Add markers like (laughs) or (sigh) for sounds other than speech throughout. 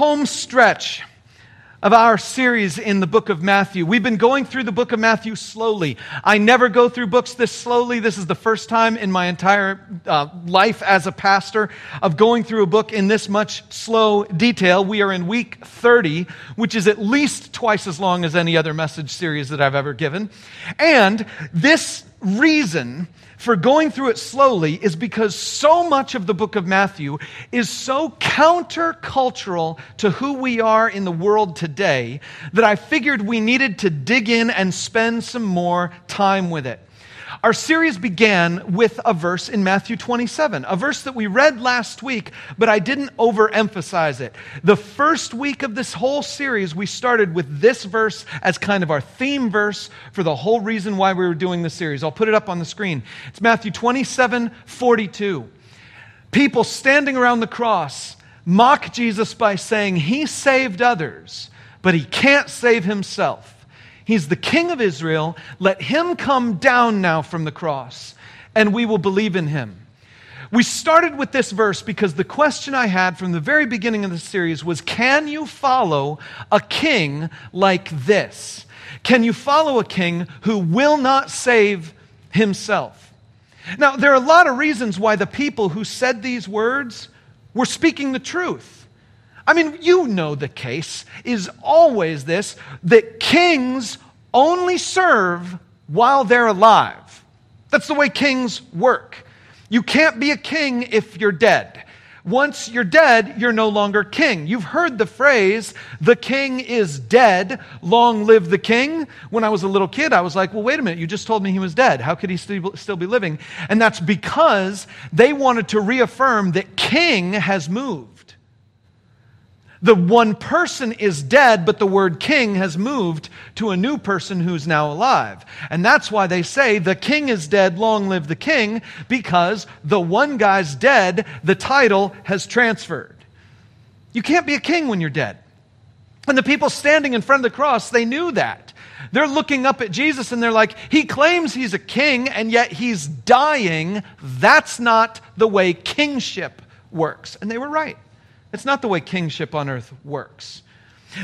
home stretch of our series in the book of Matthew. We've been going through the book of Matthew slowly. I never go through books this slowly. This is the first time in my entire uh, life as a pastor of going through a book in this much slow detail. We are in week 30, which is at least twice as long as any other message series that I've ever given. And this reason for going through it slowly is because so much of the book of Matthew is so countercultural to who we are in the world today that I figured we needed to dig in and spend some more time with it. Our series began with a verse in Matthew 27, a verse that we read last week, but I didn't overemphasize it. The first week of this whole series, we started with this verse as kind of our theme verse for the whole reason why we were doing the series. I'll put it up on the screen. It's Matthew 27 42. People standing around the cross mock Jesus by saying, He saved others, but He can't save Himself. He's the King of Israel. Let him come down now from the cross, and we will believe in him. We started with this verse because the question I had from the very beginning of the series was Can you follow a king like this? Can you follow a king who will not save himself? Now, there are a lot of reasons why the people who said these words were speaking the truth. I mean, you know the case is always this that kings only serve while they're alive. That's the way kings work. You can't be a king if you're dead. Once you're dead, you're no longer king. You've heard the phrase, the king is dead, long live the king. When I was a little kid, I was like, well, wait a minute, you just told me he was dead. How could he still be living? And that's because they wanted to reaffirm that king has moved. The one person is dead, but the word king has moved to a new person who's now alive. And that's why they say the king is dead, long live the king, because the one guy's dead, the title has transferred. You can't be a king when you're dead. And the people standing in front of the cross, they knew that. They're looking up at Jesus and they're like, He claims he's a king and yet he's dying. That's not the way kingship works. And they were right. It's not the way kingship on earth works.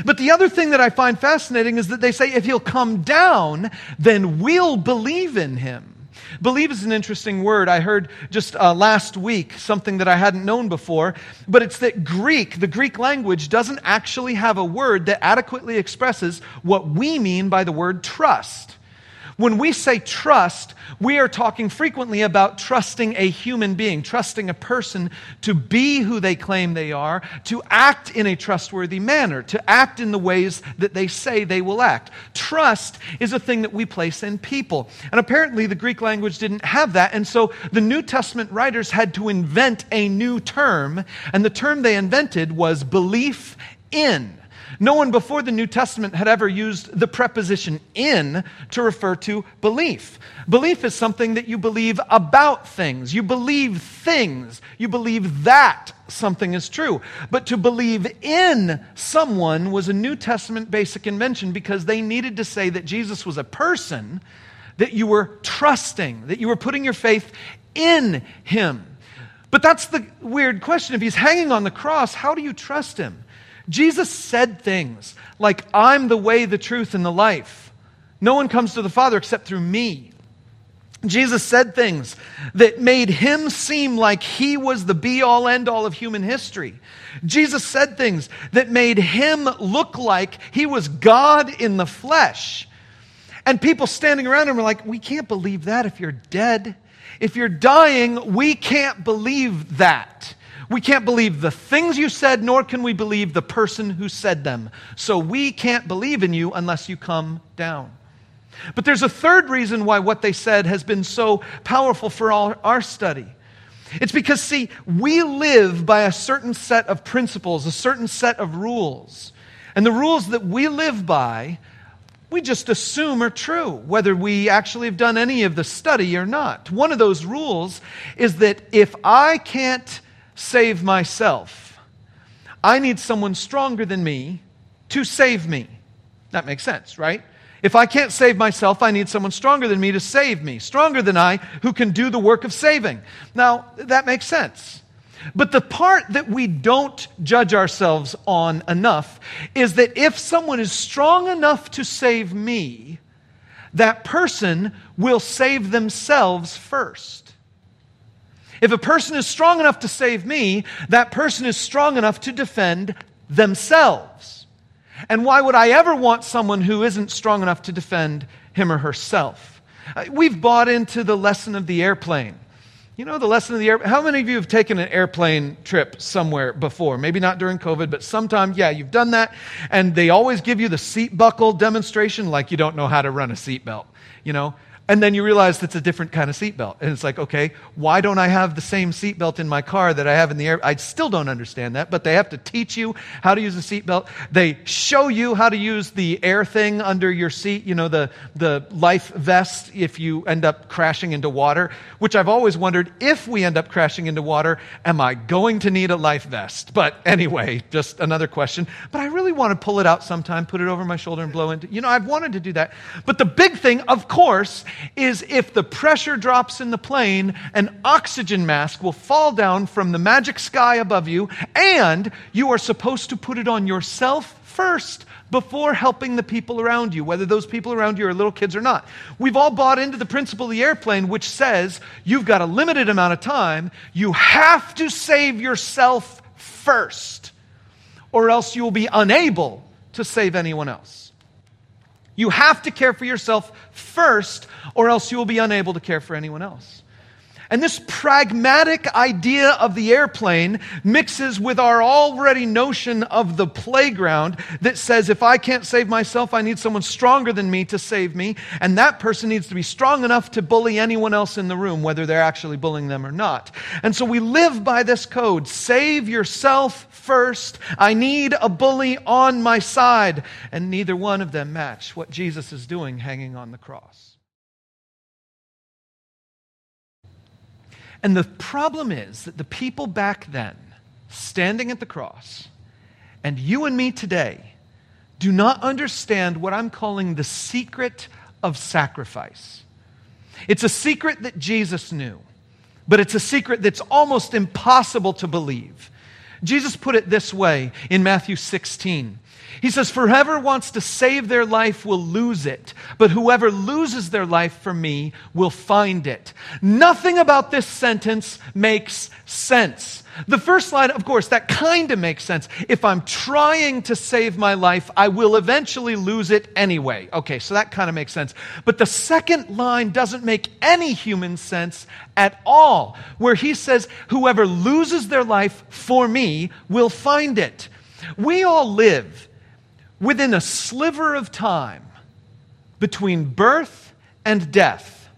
But the other thing that I find fascinating is that they say if he'll come down, then we'll believe in him. Believe is an interesting word. I heard just uh, last week something that I hadn't known before, but it's that Greek, the Greek language, doesn't actually have a word that adequately expresses what we mean by the word trust. When we say trust, we are talking frequently about trusting a human being, trusting a person to be who they claim they are, to act in a trustworthy manner, to act in the ways that they say they will act. Trust is a thing that we place in people. And apparently, the Greek language didn't have that. And so the New Testament writers had to invent a new term. And the term they invented was belief in. No one before the New Testament had ever used the preposition in to refer to belief. Belief is something that you believe about things. You believe things. You believe that something is true. But to believe in someone was a New Testament basic invention because they needed to say that Jesus was a person that you were trusting, that you were putting your faith in him. But that's the weird question. If he's hanging on the cross, how do you trust him? Jesus said things like, I'm the way, the truth, and the life. No one comes to the Father except through me. Jesus said things that made him seem like he was the be all end all of human history. Jesus said things that made him look like he was God in the flesh. And people standing around him were like, We can't believe that if you're dead. If you're dying, we can't believe that. We can't believe the things you said, nor can we believe the person who said them. So we can't believe in you unless you come down. But there's a third reason why what they said has been so powerful for all our study. It's because, see, we live by a certain set of principles, a certain set of rules. And the rules that we live by, we just assume are true, whether we actually have done any of the study or not. One of those rules is that if I can't save myself. I need someone stronger than me to save me. That makes sense, right? If I can't save myself, I need someone stronger than me to save me, stronger than I, who can do the work of saving. Now, that makes sense. But the part that we don't judge ourselves on enough is that if someone is strong enough to save me, that person will save themselves first. If a person is strong enough to save me, that person is strong enough to defend themselves. And why would I ever want someone who isn't strong enough to defend him or herself? Uh, we've bought into the lesson of the airplane. You know the lesson of the air. How many of you have taken an airplane trip somewhere before? Maybe not during COVID, but sometime, yeah, you've done that. And they always give you the seat buckle demonstration like you don't know how to run a seatbelt. You know, and then you realize it's a different kind of seatbelt. And it's like, okay, why don't I have the same seatbelt in my car that I have in the air? I still don't understand that, but they have to teach you how to use a seatbelt. They show you how to use the air thing under your seat, you know, the, the life vest if you end up crashing into water, which I've always wondered if we end up crashing into water, am I going to need a life vest? But anyway, just another question. But I really want to pull it out sometime, put it over my shoulder and blow into, you know, I've wanted to do that. But the big thing, of course, is if the pressure drops in the plane, an oxygen mask will fall down from the magic sky above you, and you are supposed to put it on yourself first before helping the people around you, whether those people around you are little kids or not. We've all bought into the principle of the airplane, which says you've got a limited amount of time. You have to save yourself first, or else you will be unable to save anyone else. You have to care for yourself first, or else you will be unable to care for anyone else. And this pragmatic idea of the airplane mixes with our already notion of the playground that says if I can't save myself, I need someone stronger than me to save me. And that person needs to be strong enough to bully anyone else in the room, whether they're actually bullying them or not. And so we live by this code save yourself first. I need a bully on my side. And neither one of them match what Jesus is doing hanging on the cross. And the problem is that the people back then, standing at the cross, and you and me today, do not understand what I'm calling the secret of sacrifice. It's a secret that Jesus knew, but it's a secret that's almost impossible to believe. Jesus put it this way in Matthew 16. He says, For whoever wants to save their life will lose it, but whoever loses their life for me will find it. Nothing about this sentence makes sense. The first line, of course, that kind of makes sense. If I'm trying to save my life, I will eventually lose it anyway. Okay, so that kind of makes sense. But the second line doesn't make any human sense at all, where he says, Whoever loses their life for me will find it. We all live within a sliver of time between birth and death.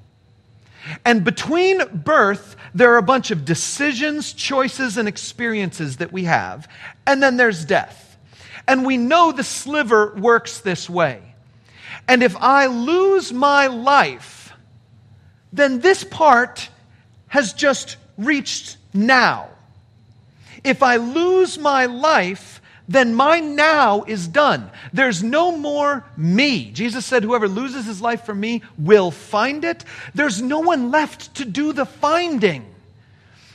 And between birth, there are a bunch of decisions, choices, and experiences that we have. And then there's death. And we know the sliver works this way. And if I lose my life, then this part has just reached now. If I lose my life, then my now is done. There's no more me. Jesus said, Whoever loses his life for me will find it. There's no one left to do the finding.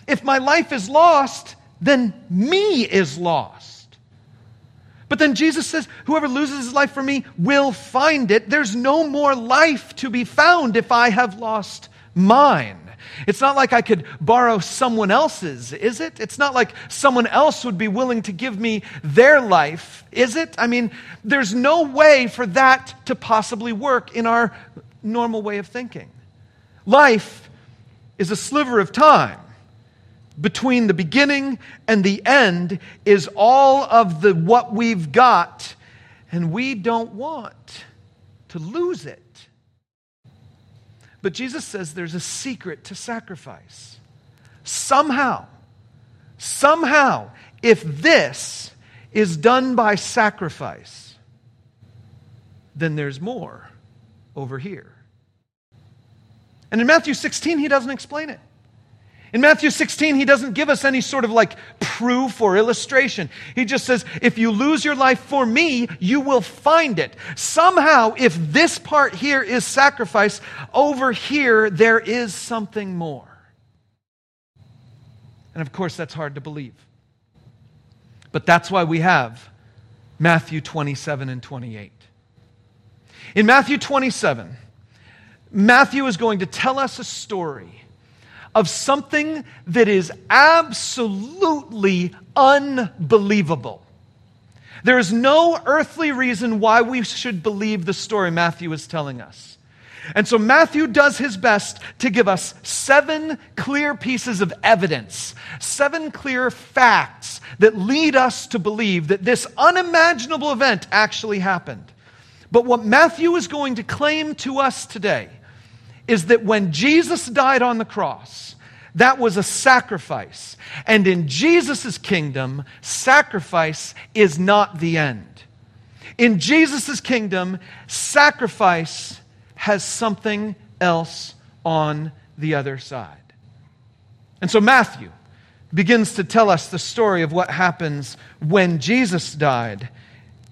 If my life is lost, then me is lost. But then Jesus says, Whoever loses his life for me will find it. There's no more life to be found if I have lost mine. It's not like I could borrow someone else's, is it? It's not like someone else would be willing to give me their life, is it? I mean, there's no way for that to possibly work in our normal way of thinking. Life is a sliver of time. Between the beginning and the end is all of the what we've got, and we don't want to lose it. But Jesus says there's a secret to sacrifice. Somehow, somehow, if this is done by sacrifice, then there's more over here. And in Matthew 16, he doesn't explain it. In Matthew 16, he doesn't give us any sort of like proof or illustration. He just says, if you lose your life for me, you will find it. Somehow, if this part here is sacrifice, over here there is something more. And of course, that's hard to believe. But that's why we have Matthew 27 and 28. In Matthew 27, Matthew is going to tell us a story of something that is absolutely unbelievable. There is no earthly reason why we should believe the story Matthew is telling us. And so Matthew does his best to give us seven clear pieces of evidence, seven clear facts that lead us to believe that this unimaginable event actually happened. But what Matthew is going to claim to us today is that when Jesus died on the cross, that was a sacrifice. And in Jesus' kingdom, sacrifice is not the end. In Jesus' kingdom, sacrifice has something else on the other side. And so Matthew begins to tell us the story of what happens when Jesus died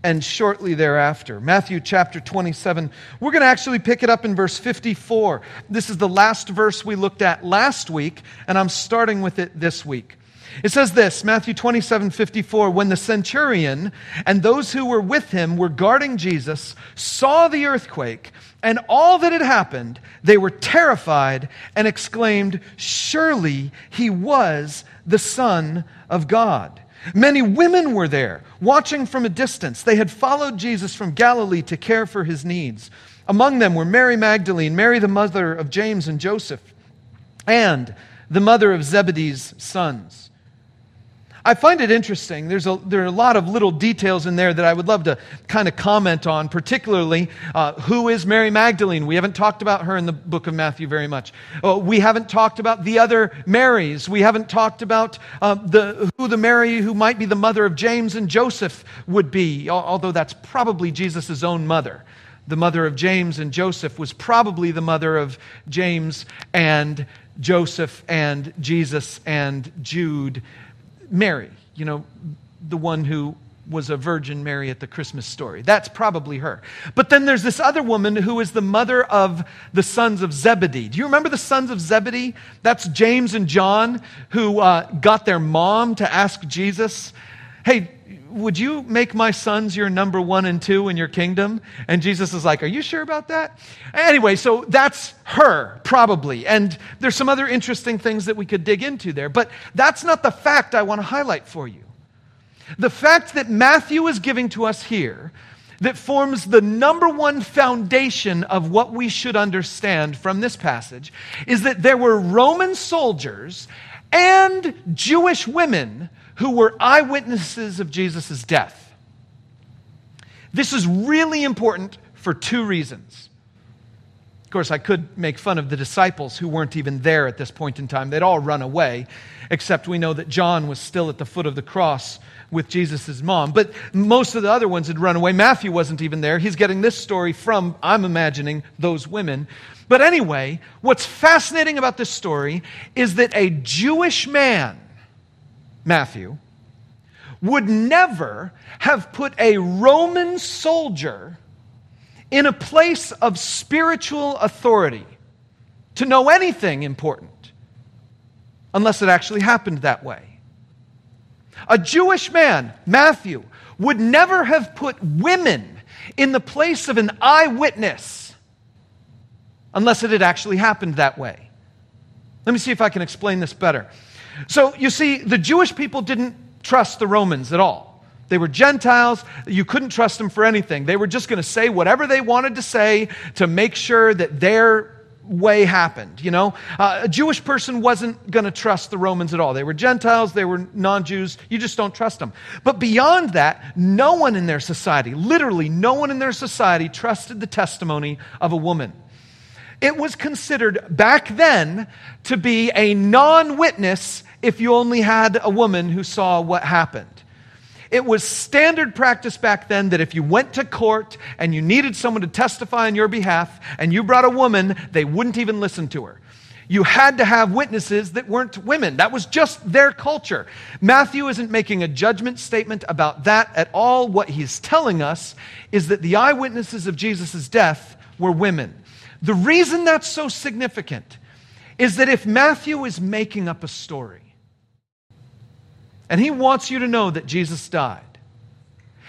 and shortly thereafter. Matthew chapter 27. We're going to actually pick it up in verse 54. This is the last verse we looked at last week, and I'm starting with it this week. It says this, Matthew 27, 54, when the centurion and those who were with him were guarding Jesus saw the earthquake and all that had happened, they were terrified and exclaimed, Surely he was the Son of God. Many women were there, watching from a distance. They had followed Jesus from Galilee to care for his needs. Among them were Mary Magdalene, Mary the mother of James and Joseph, and the mother of Zebedee's sons. I find it interesting. There's a, there are a lot of little details in there that I would love to kind of comment on, particularly uh, who is Mary Magdalene? We haven't talked about her in the book of Matthew very much. Uh, we haven't talked about the other Marys. We haven't talked about uh, the, who the Mary who might be the mother of James and Joseph would be, although that's probably Jesus' own mother. The mother of James and Joseph was probably the mother of James and Joseph and Jesus and Jude Mary, you know, the one who was a Virgin Mary at the Christmas story. That's probably her. But then there's this other woman who is the mother of the sons of Zebedee. Do you remember the sons of Zebedee? That's James and John who uh, got their mom to ask Jesus, Hey, would you make my sons your number one and two in your kingdom? And Jesus is like, Are you sure about that? Anyway, so that's her, probably. And there's some other interesting things that we could dig into there. But that's not the fact I want to highlight for you. The fact that Matthew is giving to us here that forms the number one foundation of what we should understand from this passage is that there were Roman soldiers and Jewish women who were eyewitnesses of Jesus' death. This is really important for two reasons. Of course, I could make fun of the disciples who weren't even there at this point in time. They'd all run away, except we know that John was still at the foot of the cross with Jesus' mom. But most of the other ones had run away. Matthew wasn't even there. He's getting this story from, I'm imagining, those women. But anyway, what's fascinating about this story is that a Jewish man Matthew, would never have put a Roman soldier in a place of spiritual authority to know anything important unless it actually happened that way. A Jewish man, Matthew, would never have put women in the place of an eyewitness unless it had actually happened that way. Let me see if I can explain this better. So you see, the Jewish people didn't trust the Romans at all. They were Gentiles. You couldn't trust them for anything. They were just going to say whatever they wanted to say to make sure that their way happened. You know, uh, a Jewish person wasn't going to trust the Romans at all. They were Gentiles, they were non Jews. You just don't trust them. But beyond that, no one in their society, literally no one in their society, trusted the testimony of a woman. It was considered back then to be a non witness if you only had a woman who saw what happened. It was standard practice back then that if you went to court and you needed someone to testify on your behalf and you brought a woman, they wouldn't even listen to her. You had to have witnesses that weren't women. That was just their culture. Matthew isn't making a judgment statement about that at all. What he's telling us is that the eyewitnesses of Jesus' death were women. The reason that's so significant is that if Matthew is making up a story, and he wants you to know that Jesus died.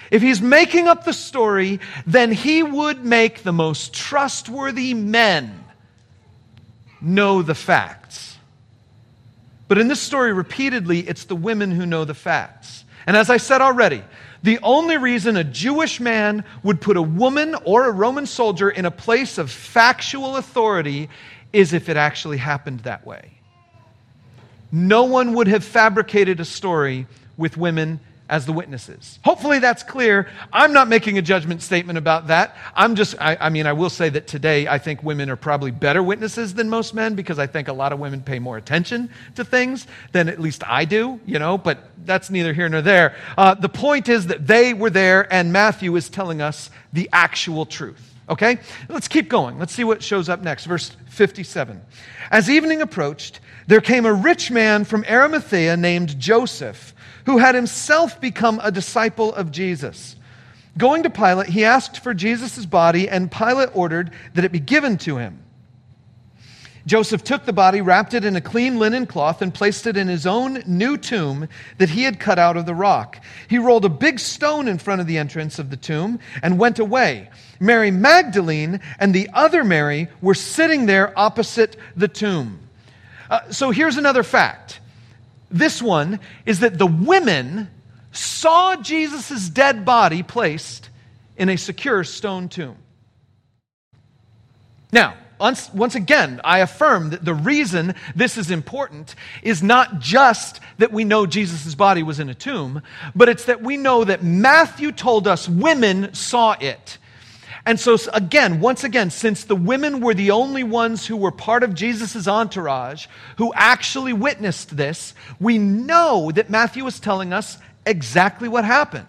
If he's making up the story, then he would make the most trustworthy men know the facts. But in this story, repeatedly, it's the women who know the facts. And as I said already, the only reason a Jewish man would put a woman or a Roman soldier in a place of factual authority is if it actually happened that way. No one would have fabricated a story with women as the witnesses. Hopefully that's clear. I'm not making a judgment statement about that. I'm just, I, I, mean, I will say that today I think women are probably better witnesses than most men because I think a lot of women pay more attention to things than at least I do, you know, but that's neither here nor there. Uh, the point is that they were there and Matthew is telling us the actual truth. Okay? Let's keep going. Let's see what shows up next. Verse 57. As evening approached, there came a rich man from Arimathea named Joseph who had himself become a disciple of Jesus. Going to Pilate, he asked for Jesus' body, and Pilate ordered that it be given to him. Joseph took the body, wrapped it in a clean linen cloth, and placed it in his own new tomb that he had cut out of the rock. He rolled a big stone in front of the entrance of the tomb and went away. Mary Magdalene and the other Mary were sitting there opposite the tomb. Uh, so here's another fact this one is that the women saw Jesus' dead body placed in a secure stone tomb. Now, once, again, I affirm that the reason this is important is not just that we know Jesus' body was in a tomb, but it's that we know that Matthew told us women saw it. And so, again, once again, since the women were the only ones who were part of Jesus' entourage who actually witnessed this, we know that Matthew is telling us exactly what happened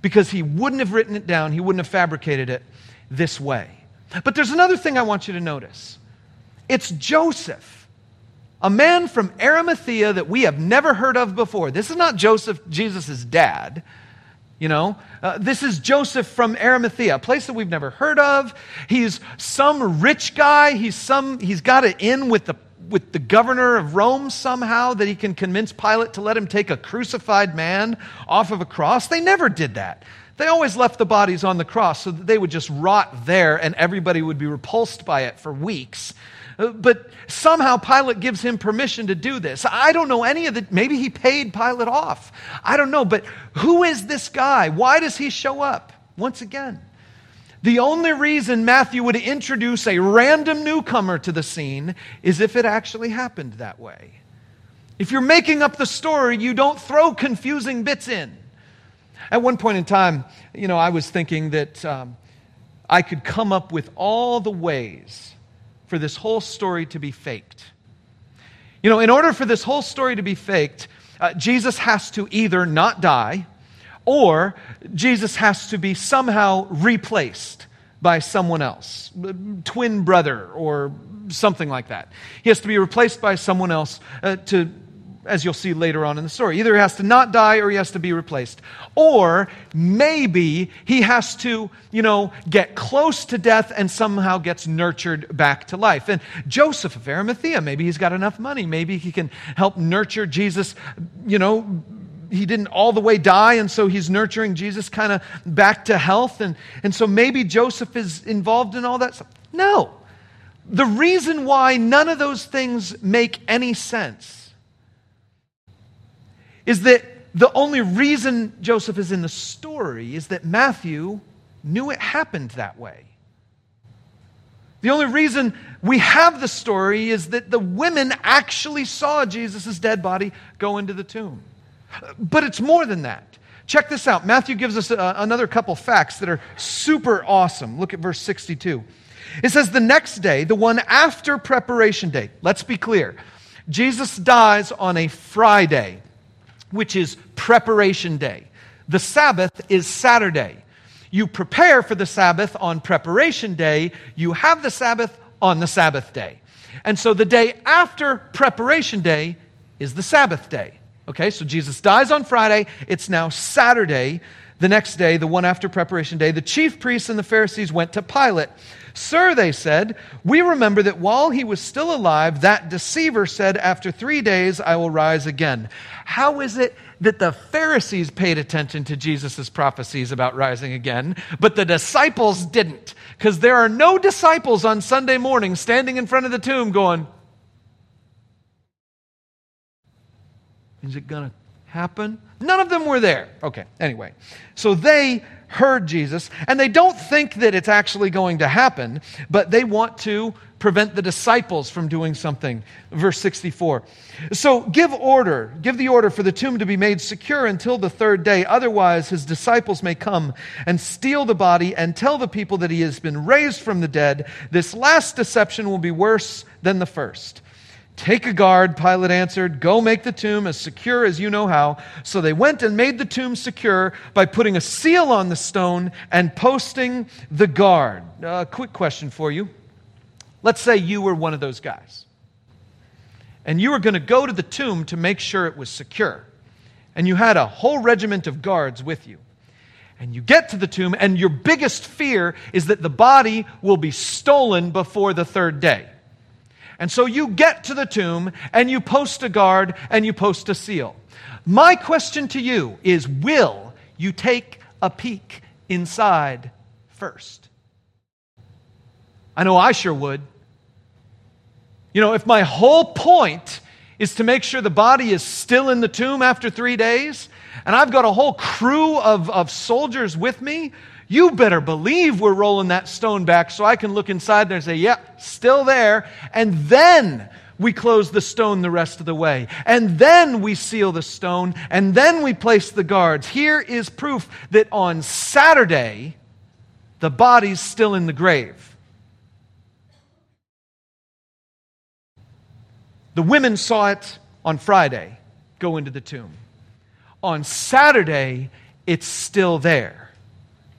because he wouldn't have written it down, he wouldn't have fabricated it this way. But there's another thing I want you to notice it's Joseph, a man from Arimathea that we have never heard of before. This is not Joseph, Jesus' dad. You know, uh, this is Joseph from Arimathea, a place that we've never heard of. He's some rich guy. He's some. He's got it in with the with the governor of Rome somehow that he can convince Pilate to let him take a crucified man off of a cross. They never did that. They always left the bodies on the cross so that they would just rot there and everybody would be repulsed by it for weeks. But somehow Pilate gives him permission to do this. I don't know any of the, maybe he paid Pilate off. I don't know, but who is this guy? Why does he show up? Once again, the only reason Matthew would introduce a random newcomer to the scene is if it actually happened that way. If you're making up the story, you don't throw confusing bits in. At one point in time, you know, I was thinking that um, I could come up with all the ways for this whole story to be faked. You know, in order for this whole story to be faked, uh, Jesus has to either not die or Jesus has to be somehow replaced by someone else, twin brother or something like that. He has to be replaced by someone else uh, to as you'll see later on in the story. Either he has to not die or he has to be replaced. Or maybe he has to, you know, get close to death and somehow gets nurtured back to life. And Joseph of Arimathea, maybe he's got enough money. Maybe he can help nurture Jesus, you know, he didn't all the way die, and so he's nurturing Jesus kind of back to health. And, and so maybe Joseph is involved in all that. No. The reason why none of those things make any sense is that the only reason Joseph is in the story is that Matthew knew it happened that way. The only reason we have the story is that the women actually saw Jesus' dead body go into the tomb. But it's more than that. Check this out. Matthew gives us a, another couple facts that are super awesome. Look at verse 62. It says, The next day, the one after preparation day, let's be clear. Jesus dies on a Friday which is preparation day. The Sabbath is Saturday. You prepare for the Sabbath on preparation day, you have the Sabbath on the Sabbath day. And so the day after preparation day is the Sabbath day. Okay, so Jesus dies on Friday. It's now Saturday. The next day, the one after preparation day, the chief priests and the Pharisees went to Pilate. Sir, they said, we remember that while he was still alive, that deceiver said, After three days I will rise again. How is it that the Pharisees paid attention to Jesus' prophecies about rising again, but the disciples didn't? Because there are no disciples on Sunday morning standing in front of the tomb going, Is it going to happen? None of them were there. Okay, anyway. So they heard Jesus, and they don't think that it's actually going to happen, but they want to prevent the disciples from doing something. Verse 64. So give order, give the order for the tomb to be made secure until the third day. Otherwise, his disciples may come and steal the body and tell the people that he has been raised from the dead. This last deception will be worse than the first. Take a guard, Pilate answered. Go make the tomb as secure as you know how. So they went and made the tomb secure by putting a seal on the stone and posting the guard. A uh, quick question for you. Let's say you were one of those guys. And you were going to go to the tomb to make sure it was secure. And you had a whole regiment of guards with you. And you get to the tomb, and your biggest fear is that the body will be stolen before the third day. And so you get to the tomb and you post a guard and you post a seal. My question to you is will you take a peek inside first? I know I sure would. You know, if my whole point is to make sure the body is still in the tomb after three days, and I've got a whole crew of, of soldiers with me you better believe we're rolling that stone back so I can look inside there and say, yeah, still there. And then we close the stone the rest of the way. And then we seal the stone. And then we place the guards. Here is proof that on Saturday, the body's still in the grave. The women saw it on Friday go into the tomb. On Saturday, it's still there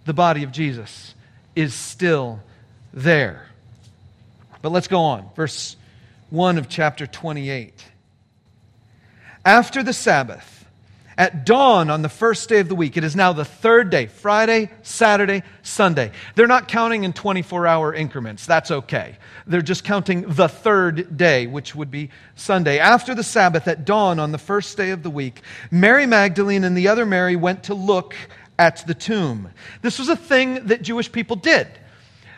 the body of Jesus is still there. But let's go on. Verse 1 of chapter 28. After the Sabbath, at dawn on the first day of the week, it is now the third day Friday, Saturday, Sunday. They're not counting in 24 hour increments. That's okay. They're just counting the third day, which would be Sunday. After the Sabbath, at dawn on the first day of the week, Mary Magdalene and the other Mary went to look at the tomb. This was a thing that Jewish people did.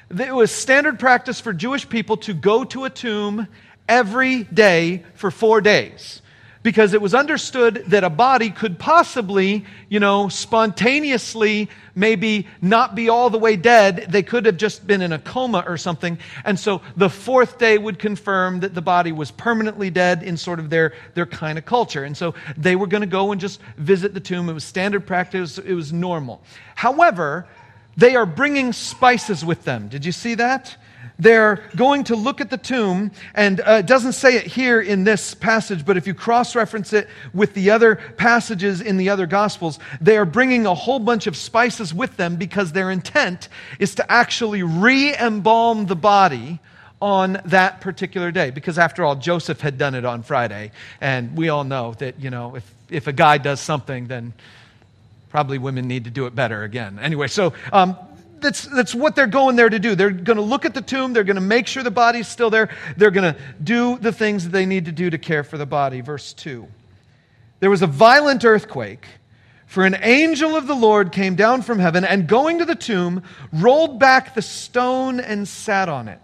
It was standard practice for Jewish people to go to a tomb every day for four days because it was understood that a body could possibly, you know, spontaneously maybe not be all the way dead. They could have just been in a coma or something. And so the fourth day would confirm that the body was permanently dead in sort of their, their kind of culture. And so they were going to go and just visit the tomb. It was standard practice, it was normal. However, they are bringing spices with them. Did you see that? They're going to look at the tomb, and uh, it doesn't say it here in this passage, but if you cross reference it with the other passages in the other Gospels, they are bringing a whole bunch of spices with them because their intent is to actually re embalm the body on that particular day. Because after all, Joseph had done it on Friday, and we all know that, you know, if, if a guy does something, then probably women need to do it better again. Anyway, so um, that's, that's what they're going there to do. They're going to look at the tomb. They're going to make sure the body's still there. They're going to do the things that they need to do to care for the body. Verse 2. There was a violent earthquake, for an angel of the Lord came down from heaven and, going to the tomb, rolled back the stone and sat on it.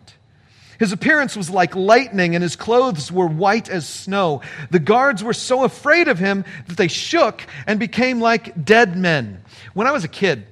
His appearance was like lightning, and his clothes were white as snow. The guards were so afraid of him that they shook and became like dead men. When I was a kid,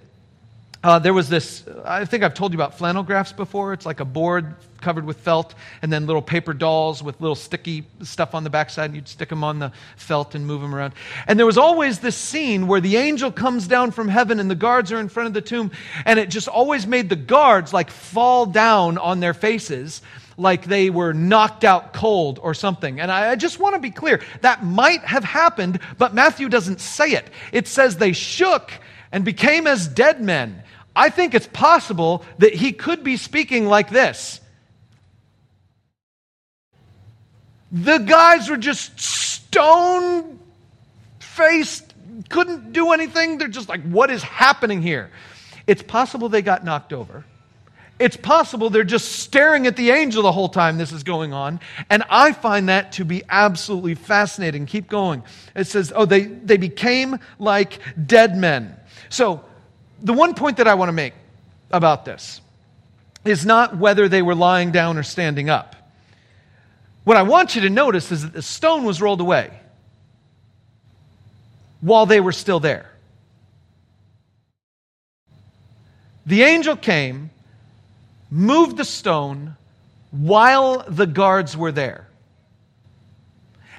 uh, there was this, I think I've told you about flannel graphs before. It's like a board covered with felt and then little paper dolls with little sticky stuff on the backside, and you'd stick them on the felt and move them around. And there was always this scene where the angel comes down from heaven and the guards are in front of the tomb, and it just always made the guards like fall down on their faces like they were knocked out cold or something. And I, I just want to be clear that might have happened, but Matthew doesn't say it. It says they shook and became as dead men. I think it's possible that he could be speaking like this. The guys were just stone faced, couldn't do anything. They're just like, what is happening here? It's possible they got knocked over. It's possible they're just staring at the angel the whole time this is going on. And I find that to be absolutely fascinating. Keep going. It says, oh, they, they became like dead men. So, the one point that I want to make about this is not whether they were lying down or standing up. What I want you to notice is that the stone was rolled away while they were still there. The angel came, moved the stone while the guards were there.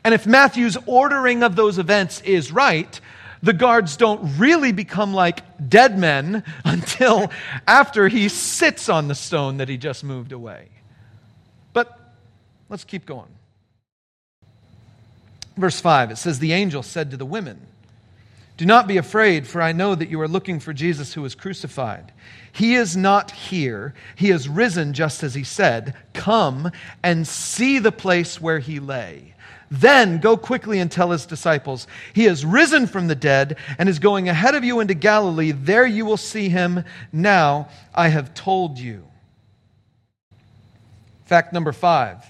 And if Matthew's ordering of those events is right, the guards don't really become like dead men (laughs) until after he sits on the stone that he just moved away. But let's keep going. Verse 5, it says, The angel said to the women, do not be afraid, for I know that you are looking for Jesus who was crucified. He is not here. He is risen just as he said. Come and see the place where he lay. Then go quickly and tell his disciples, He is risen from the dead and is going ahead of you into Galilee. There you will see him. Now I have told you. Fact number five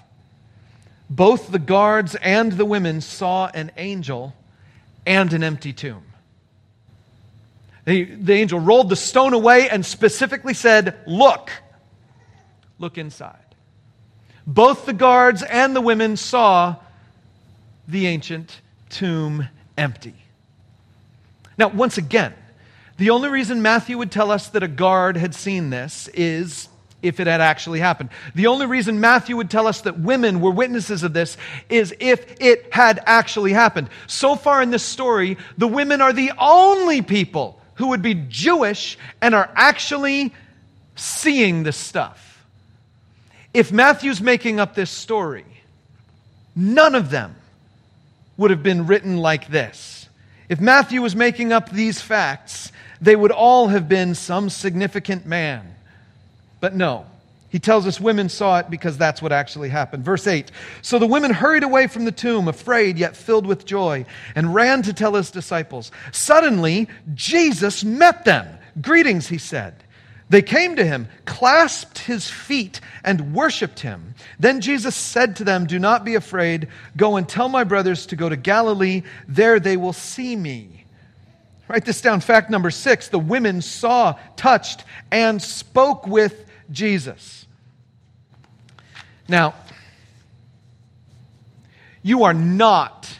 both the guards and the women saw an angel and an empty tomb. The, the angel rolled the stone away and specifically said, Look, look inside. Both the guards and the women saw the ancient tomb empty. Now, once again, the only reason Matthew would tell us that a guard had seen this is if it had actually happened. The only reason Matthew would tell us that women were witnesses of this is if it had actually happened. So far in this story, the women are the only people who would be Jewish and are actually seeing this stuff. If Matthew's making up this story, none of them would have been written like this. If Matthew was making up these facts, they would all have been some significant man. But no, he tells us women saw it because that's what actually happened. Verse 8 So the women hurried away from the tomb, afraid yet filled with joy, and ran to tell his disciples. Suddenly, Jesus met them. Greetings, he said. They came to him, clasped his feet, and worshiped him. Then Jesus said to them, Do not be afraid. Go and tell my brothers to go to Galilee. There they will see me. Write this down. Fact number six the women saw, touched, and spoke with Jesus. Now, you are not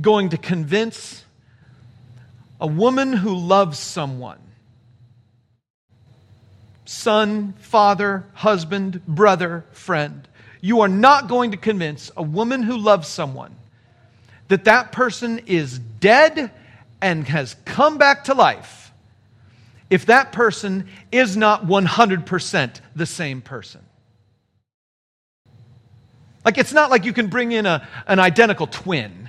going to convince a woman who loves someone son, father, husband, brother, friend. You are not going to convince a woman who loves someone that that person is dead and has come back to life if that person is not 100% the same person. Like, it's not like you can bring in a, an identical twin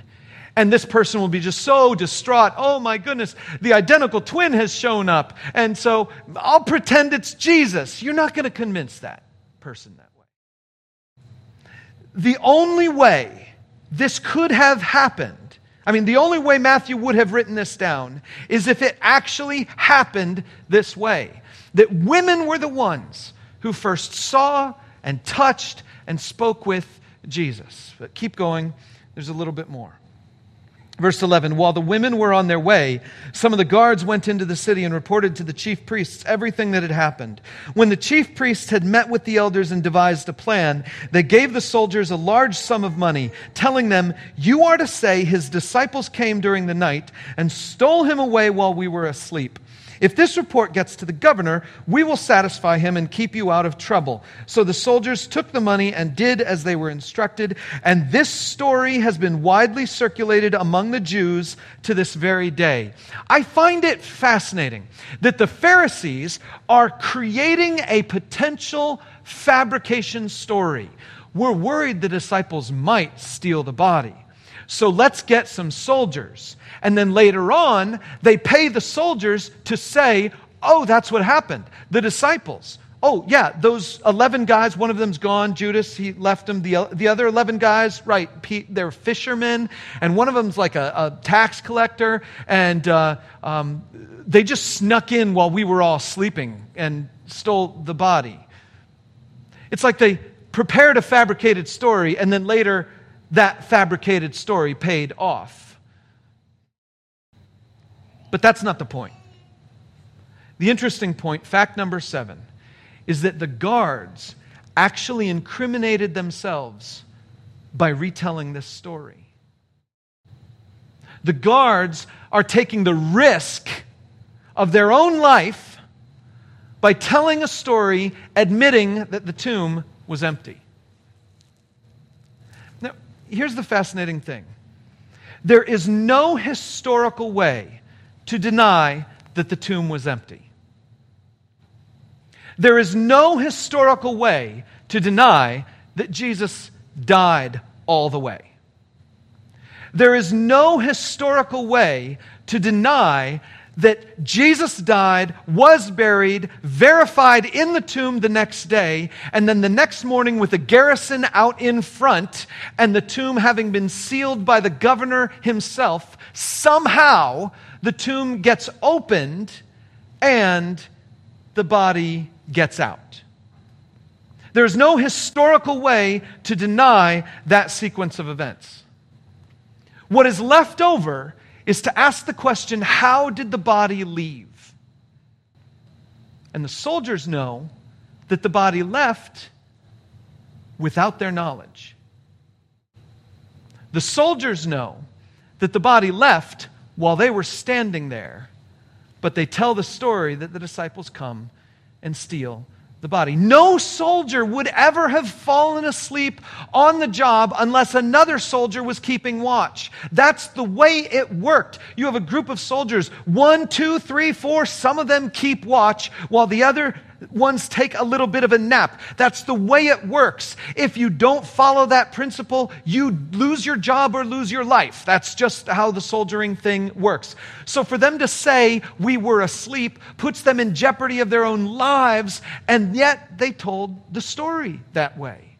and this person will be just so distraught. Oh my goodness, the identical twin has shown up. And so I'll pretend it's Jesus. You're not going to convince that person that way. The only way this could have happened, I mean, the only way Matthew would have written this down is if it actually happened this way that women were the ones who first saw and touched and spoke with Jesus. But keep going, there's a little bit more. Verse 11 While the women were on their way, some of the guards went into the city and reported to the chief priests everything that had happened. When the chief priests had met with the elders and devised a plan, they gave the soldiers a large sum of money, telling them, You are to say his disciples came during the night and stole him away while we were asleep. If this report gets to the governor, we will satisfy him and keep you out of trouble. So the soldiers took the money and did as they were instructed. And this story has been widely circulated among the Jews to this very day. I find it fascinating that the Pharisees are creating a potential fabrication story. We're worried the disciples might steal the body. So let's get some soldiers. And then later on, they pay the soldiers to say, oh, that's what happened. The disciples Oh, yeah, those 11 guys, one of them's gone, Judas, he left them. The, the other 11 guys, right, Pete, they're fishermen, and one of them's like a, a tax collector, and uh, um, they just snuck in while we were all sleeping and stole the body. It's like they prepared a fabricated story, and then later that fabricated story paid off. But that's not the point. The interesting point, fact number seven, is that the guards actually incriminated themselves by retelling this story. The guards are taking the risk of their own life by telling a story admitting that the tomb was empty. Here's the fascinating thing there is no historical way to deny that the tomb was empty. There is no historical way to deny that Jesus died all the way. There is no historical way to deny that Jesus died, was buried, verified in the tomb the next day, and then the next morning with a garrison out in front, and the tomb having been sealed by the governor himself, somehow the tomb gets opened and the body gets out. There's no historical way to deny that sequence of events. What is left over is to ask the question how did the body leave? And the soldiers know that the body left without their knowledge. The soldiers know that the body left while they were standing there, but they tell the story that the disciples come and steal the body. No soldier would ever have fallen asleep on the job unless another soldier was keeping watch. That's the way it worked. You have a group of soldiers, one, two, three, four, some of them keep watch while the other ones take a little bit of a nap. That's the way it works. If you don't follow that principle, you lose your job or lose your life. That's just how the soldiering thing works. So for them to say we were asleep puts them in jeopardy of their own lives, and yet they told the story that way.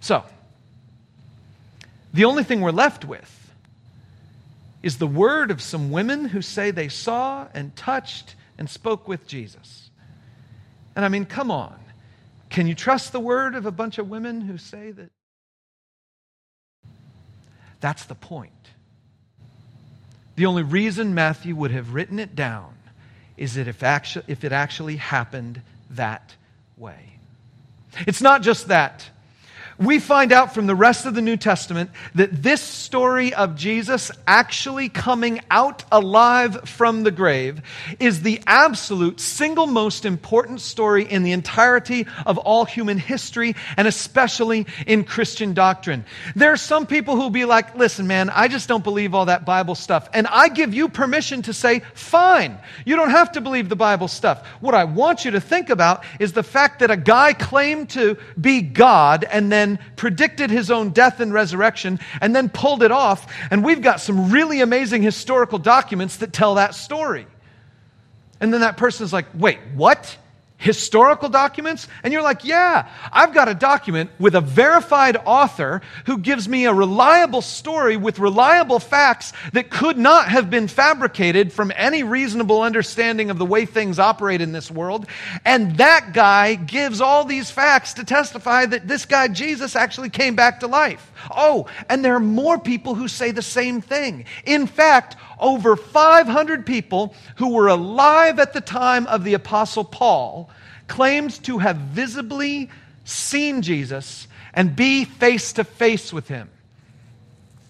So, the only thing we're left with is the word of some women who say they saw and touched and spoke with Jesus. And I mean, come on. Can you trust the word of a bunch of women who say that? That's the point. The only reason Matthew would have written it down is that if, actu- if it actually happened that way. It's not just that we find out from the rest of the New Testament that this story of Jesus actually coming out alive from the grave is the absolute single most important story in the entirety of all human history and especially in Christian doctrine. There are some people who'll be like, listen, man, I just don't believe all that Bible stuff. And I give you permission to say, fine, you don't have to believe the Bible stuff. What I want you to think about is the fact that a guy claimed to be God and then predicted his own death and resurrection and then pulled it off. And we've got some really amazing historical documents that tell that story. And then that person's like, wait, what? Historical documents? And you're like, yeah, I've got a document with a verified author who gives me a reliable story with reliable facts that could not have been fabricated from any reasonable understanding of the way things operate in this world. And that guy gives all these facts to testify that this guy, Jesus, actually came back to life. Oh, and there are more people who say the same thing. In fact, over 500 people who were alive at the time of the Apostle Paul claimed to have visibly seen Jesus and be face to face with him.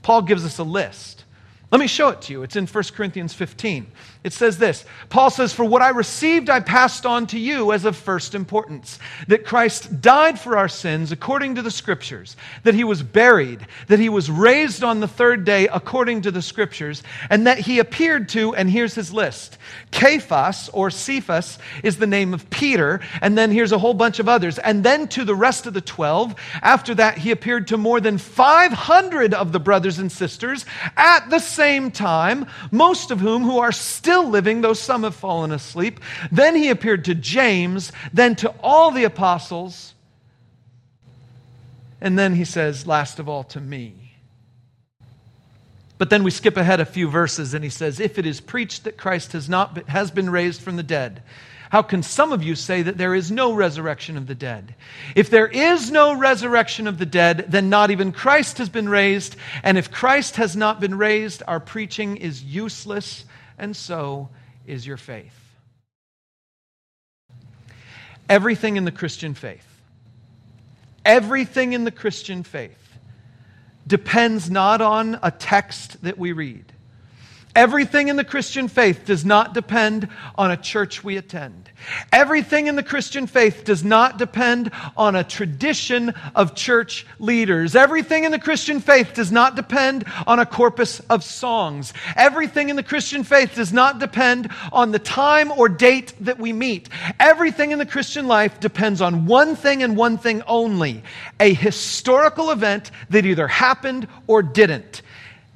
Paul gives us a list. Let me show it to you. It's in 1 Corinthians 15. It says this Paul says, For what I received, I passed on to you as of first importance that Christ died for our sins according to the Scriptures, that he was buried, that he was raised on the third day according to the Scriptures, and that he appeared to, and here's his list Cephas or Cephas is the name of Peter, and then here's a whole bunch of others, and then to the rest of the 12. After that, he appeared to more than 500 of the brothers and sisters at the same time, most of whom who are still living, though some have fallen asleep. Then he appeared to James, then to all the apostles. And then he says, last of all, to me. But then we skip ahead a few verses and he says, If it is preached that Christ has, not been, has been raised from the dead, how can some of you say that there is no resurrection of the dead? If there is no resurrection of the dead, then not even Christ has been raised. And if Christ has not been raised, our preaching is useless, and so is your faith. Everything in the Christian faith, everything in the Christian faith depends not on a text that we read. Everything in the Christian faith does not depend on a church we attend. Everything in the Christian faith does not depend on a tradition of church leaders. Everything in the Christian faith does not depend on a corpus of songs. Everything in the Christian faith does not depend on the time or date that we meet. Everything in the Christian life depends on one thing and one thing only a historical event that either happened or didn't.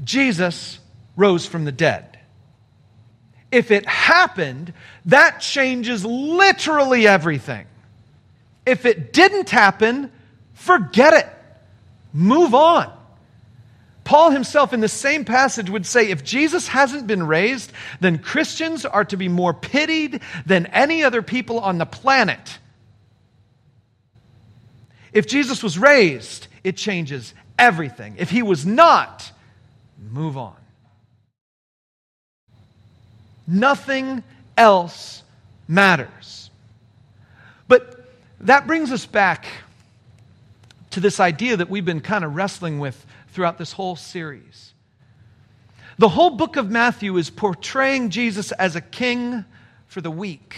Jesus rose from the dead. If it happened, that changes literally everything. If it didn't happen, forget it. Move on. Paul himself, in the same passage, would say if Jesus hasn't been raised, then Christians are to be more pitied than any other people on the planet. If Jesus was raised, it changes everything. If he was not, move on. Nothing else matters. But that brings us back to this idea that we've been kind of wrestling with throughout this whole series. The whole book of Matthew is portraying Jesus as a king for the weak,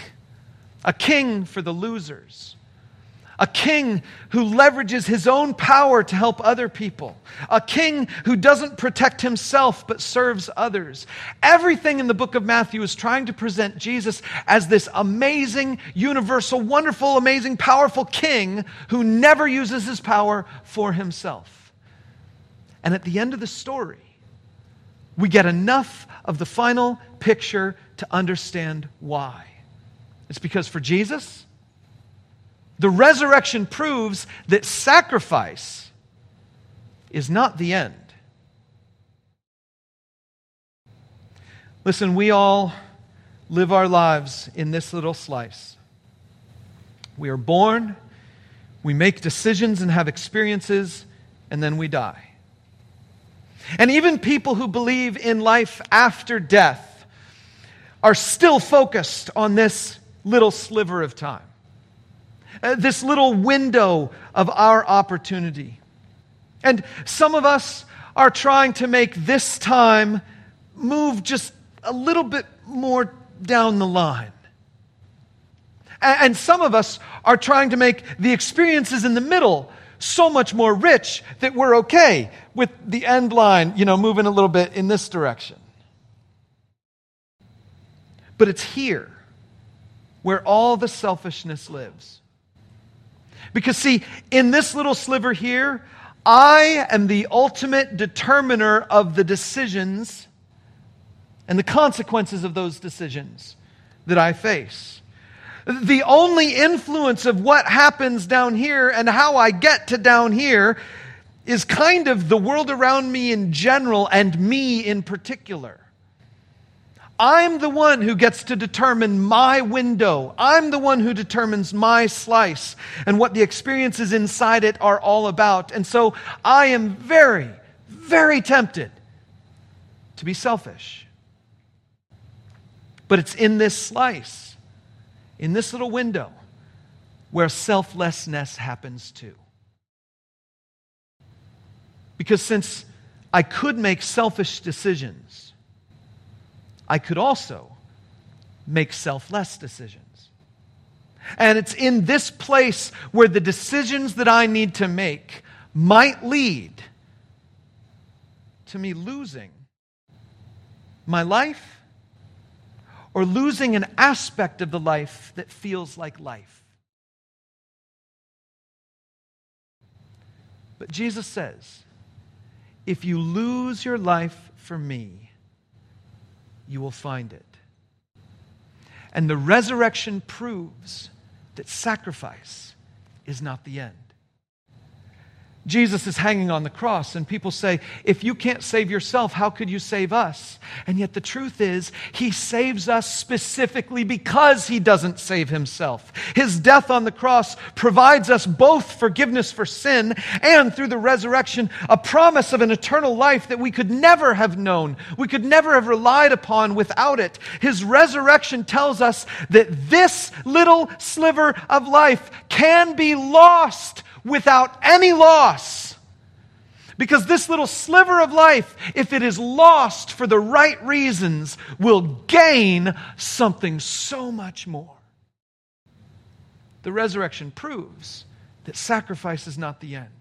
a king for the losers a king who leverages his own power to help other people, a king who doesn't protect himself but serves others. Everything in the book of Matthew is trying to present Jesus as this amazing, universal, wonderful, amazing, powerful king who never uses his power for himself. And at the end of the story, we get enough of the final picture to understand why. It's because for Jesus, the resurrection proves that sacrifice is not the end. Listen, we all live our lives in this little slice. We are born, we make decisions and have experiences, and then we die. And even people who believe in life after death are still focused on this little sliver of time uh, this little window of our opportunity. And some of us are trying to make this time move just a little bit more down the line. And some of us are trying to make the experiences in the middle so much more rich that we're okay with the end line, you know, moving a little bit in this direction. But it's here where all the selfishness lives. Because, see, in this little sliver here, I am the ultimate determiner of the decisions and the consequences of those decisions that I face. The only influence of what happens down here and how I get to down here is kind of the world around me in general and me in particular. I'm the one who gets to determine my window. I'm the one who determines my slice and what the experiences inside it are all about. And so I am very, very tempted to be selfish. But it's in this slice, in this little window, where selflessness happens too. Because since I could make selfish decisions, I could also make selfless decisions. And it's in this place where the decisions that I need to make might lead to me losing my life or losing an aspect of the life that feels like life. But Jesus says, if you lose your life for me, you will find it. And the resurrection proves that sacrifice is not the end. Jesus is hanging on the cross, and people say, If you can't save yourself, how could you save us? And yet, the truth is, He saves us specifically because He doesn't save Himself. His death on the cross provides us both forgiveness for sin and, through the resurrection, a promise of an eternal life that we could never have known, we could never have relied upon without it. His resurrection tells us that this little sliver of life can be lost without any loss. Because this little sliver of life, if it is lost for the right reasons, will gain something so much more. The resurrection proves that sacrifice is not the end.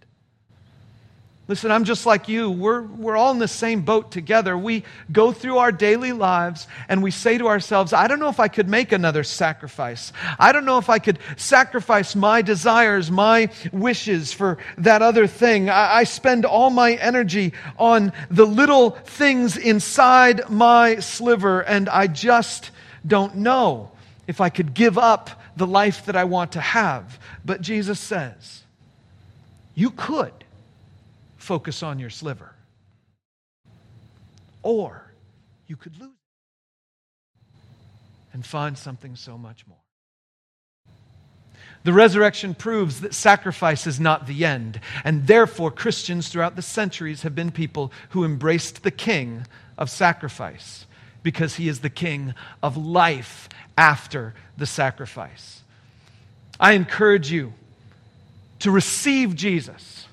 Listen, I'm just like you. We're, we're all in the same boat together. We go through our daily lives and we say to ourselves, I don't know if I could make another sacrifice. I don't know if I could sacrifice my desires, my wishes for that other thing. I, I spend all my energy on the little things inside my sliver, and I just don't know if I could give up the life that I want to have. But Jesus says, You could focus on your sliver. Or you could lose it and find something so much more. The resurrection proves that sacrifice is not the end, and therefore Christians throughout the centuries have been people who embraced the king of sacrifice because he is the king of life after the sacrifice. I encourage you to receive Jesus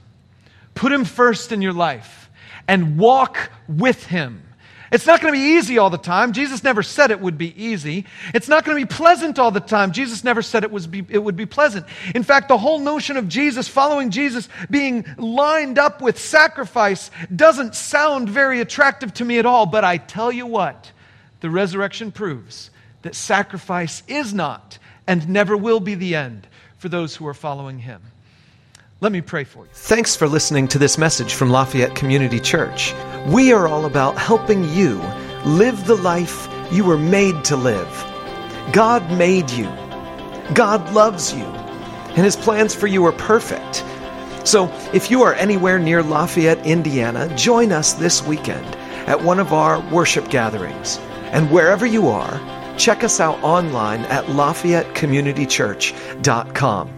Put Him first in your life and walk with Him. It's not going to be easy all the time. Jesus never said it would be easy. It's not going to be pleasant all the time. Jesus never said it, was be, it would be pleasant. In fact, the whole notion of Jesus, following Jesus, being lined up with sacrifice doesn't sound very attractive to me at all. But I tell you what, the resurrection proves that sacrifice is not and never will be the end for those who are following Him. Let me pray for you. Thanks for listening to this message from Lafayette Community Church. We are all about helping you live the life you were made to live. God made you, God loves you, and His plans for you are perfect. So, if you are anywhere near Lafayette, Indiana, join us this weekend at one of our worship gatherings. And wherever you are, check us out online at LafayetteCommunityChurch.com.